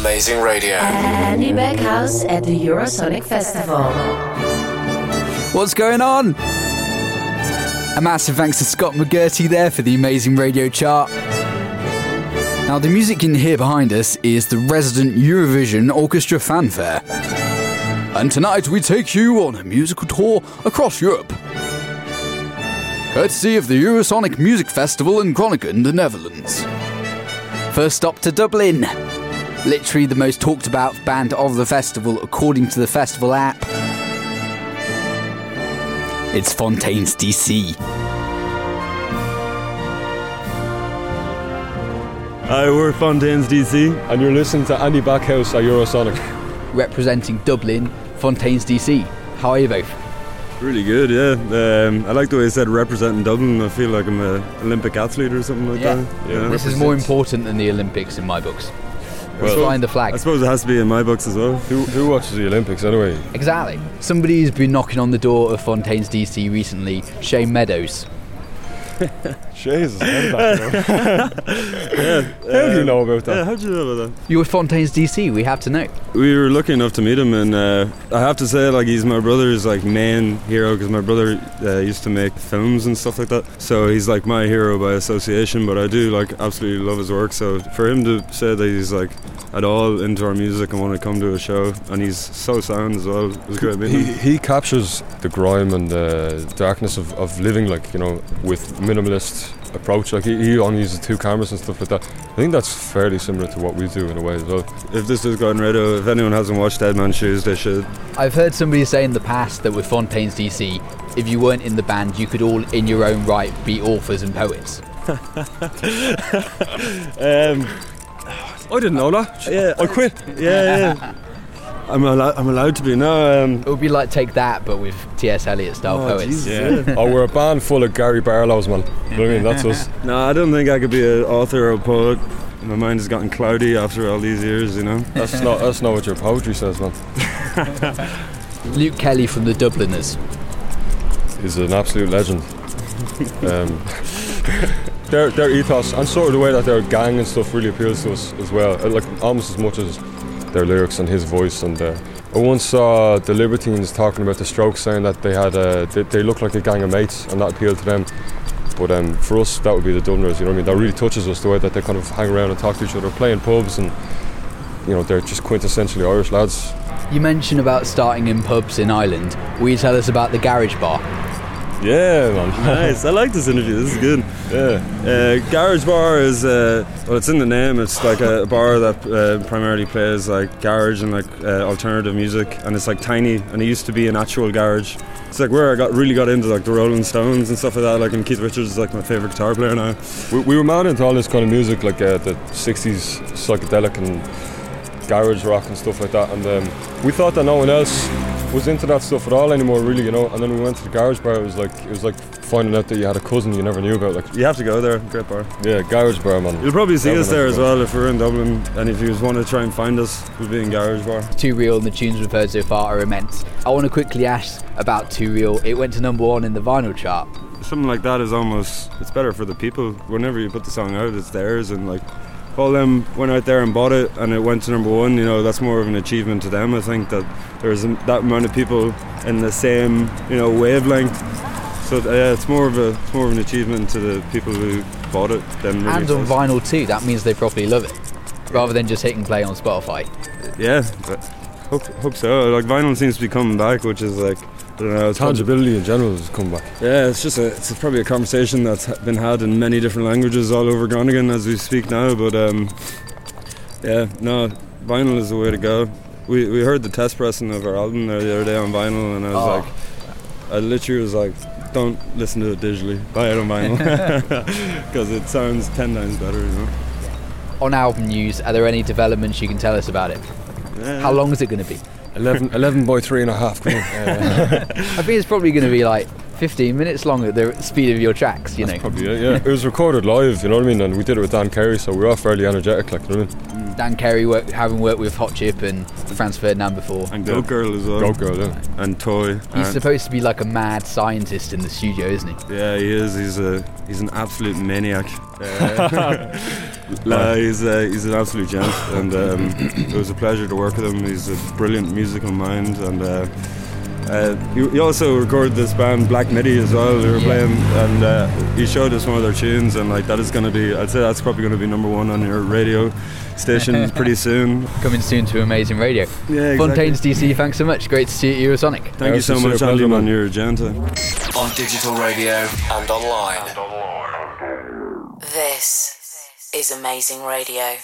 Amazing Radio. Andy Backhouse at the Eurosonic Festival. What's going on? A massive thanks to Scott McGurty there for the amazing radio chart. Now, the music you can hear behind us is the resident Eurovision Orchestra fanfare. And tonight we take you on a musical tour across Europe. Courtesy of the Eurosonic Music Festival in Groningen, the Netherlands. First stop to Dublin. Literally the most talked about band of the festival according to the festival app. It's Fontaines DC. Hi, we're Fontaines DC, and you're listening to Andy Backhouse at Eurosonic. Representing Dublin, Fontaines DC. How are you both? Really good, yeah. Um, I like the way you said representing Dublin. I feel like I'm an Olympic athlete or something like Yeah. that. Yeah. This is more important than the Olympics in my books. Well, flying the I suppose it has to be in my books as well. Who, who watches the Olympics anyway? Exactly. Somebody's been knocking on the door of Fontaines DC recently, Shane Meadows. Jesus, how did that know? How do you know about Yeah, that? how do you know about that? You're with Fontaines DC, we have to know. We were lucky enough to meet him, and uh, I have to say, like, he's my brother's like main hero because my brother uh, used to make films and stuff like that. So he's like my hero by association. But I do like absolutely love his work. So for him to say that he's like at all into our music and want to come to a show, and he's so sound as well, it was great meeting He, he captures the grime and the darkness of, of living, like, you know, with minimalist approach. Like, he, he only uses two cameras and stuff like that. I think that's fairly similar to what we do in a way as well. If this has gotten radio, if anyone hasn't watched Dead Man's Shoes, they should. I've heard somebody say in the past that with Fontaines DC, if you weren't in the band, you could all, in your own right, be authors and poets. Um, I didn't know that. yeah, I quit. yeah, yeah. I'm allowed. I'm allowed to be No, Um, It would be like Take That, but with T.S. Eliot style Oh, poets. Jesus. Yeah. oh, we're a band full of Gary Barlows, man. You know what I mean? That's us. no, I don't think I could be an author or a poet. My mind has gotten cloudy after all these years. You know. That's not, that's not what your poetry says, man. Luke Kelly from the Dubliners. He's an absolute legend. Um, their, their ethos and sort of the way that their gang and stuff really appeals to us as well. Like almost as much as their lyrics and his voice. And uh, I once saw the Libertines talking about the Strokes, saying that they had uh, they, they look like a gang of mates, and that appealed to them. But um, for us, that would be the Dubliners. You know what I mean? That really touches us the way that they kind of hang around and talk to each other, playing pubs, and you know they're just quintessentially Irish lads. You mentioned about starting in pubs in Ireland. Will you tell us about the garage bar? Yeah, man. nice. I like this interview. This is good. Yeah. Uh, garage bar is uh, well, it's in the name. It's like a bar that uh, primarily plays like garage and like uh, alternative music, and it's like tiny. And it used to be an actual garage. It's like where I got really got into like the Rolling Stones and stuff like that. Like and Keith Richards is like my favorite guitar player now. We, we were mad into all this kind of music, like uh, the 60s psychedelic and garage rock and stuff like that. And um, we thought that no one else was into that stuff at all anymore, really, you know. And then we went to the garage bar. It was like it was like finding out that you had a cousin you never knew about. Like, You have to go there. Great bar. yeah, garage bar, man. You'll probably see us there as well if we're in Dublin. And if you just want to try and find us, we'll be in Garage Bar. Too Real and the tunes we've heard so far are immense. I want to quickly ask about Too Real. It went to number one in the vinyl chart. something like that is almost it's better for the people whenever you put the song out it's theirs and like all them went out there and bought it and it went to number one you know that's more of an achievement to them I think that there's that amount of people in the same you know wavelength so uh, yeah it's more of a it's more of an achievement to the people who bought it than really And on says- vinyl too. That means they probably love it. Rather than just hitting play on Spotify. yeah but hope, hope so like vinyl seems to be coming back which is like I don't know it's probably- Tangibility in general has come back. Yeah, it's just a, it's probably a conversation that's been had in many different languages all over Groningen as we speak now. But um, yeah, no, vinyl is the way to go. We, we heard the test pressing of our album there the other day on vinyl, and I was Oh. like, I literally was like, don't listen to it digitally, buy it on vinyl, because it sounds ten times better. You know. On album news, are there any developments you can tell us about it? Yeah. How long is it going to be? 11, 11 by three and a half. Come on. I think it's probably going to be like 15 minutes long at the speed of your tracks, you know. Probably, yeah, yeah. It was recorded live, you know what I mean? And we did it with Dan Carey, so we were all fairly energetic, like, you know what I mean? Dan Carey, work, having worked with Hot Chip and Franz Ferdinand before. And Goat Girl as well. Goat Girl, yeah. And Toy. He's and- supposed to be like a mad scientist in the studio, isn't he? Yeah, he is. He's a he's an absolute maniac. Uh, No, he's uh, he's an absolute gent, and um, it was a pleasure to work with him. He's a brilliant musical mind, and uh, he, he also recorded this band Black Midi as well. We were playing, and uh, he showed us one of their tunes, and like that is going to be, I'd say that's probably going to be number one on your radio station pretty soon. Coming soon to Amazing Radio. Yeah, exactly. Fontaines DC, thanks so much. Great to see you at Eurosonic. Thank you so much, pleasure, Andy, man. on your agenda. On digital radio and online. This is Amazing Radio.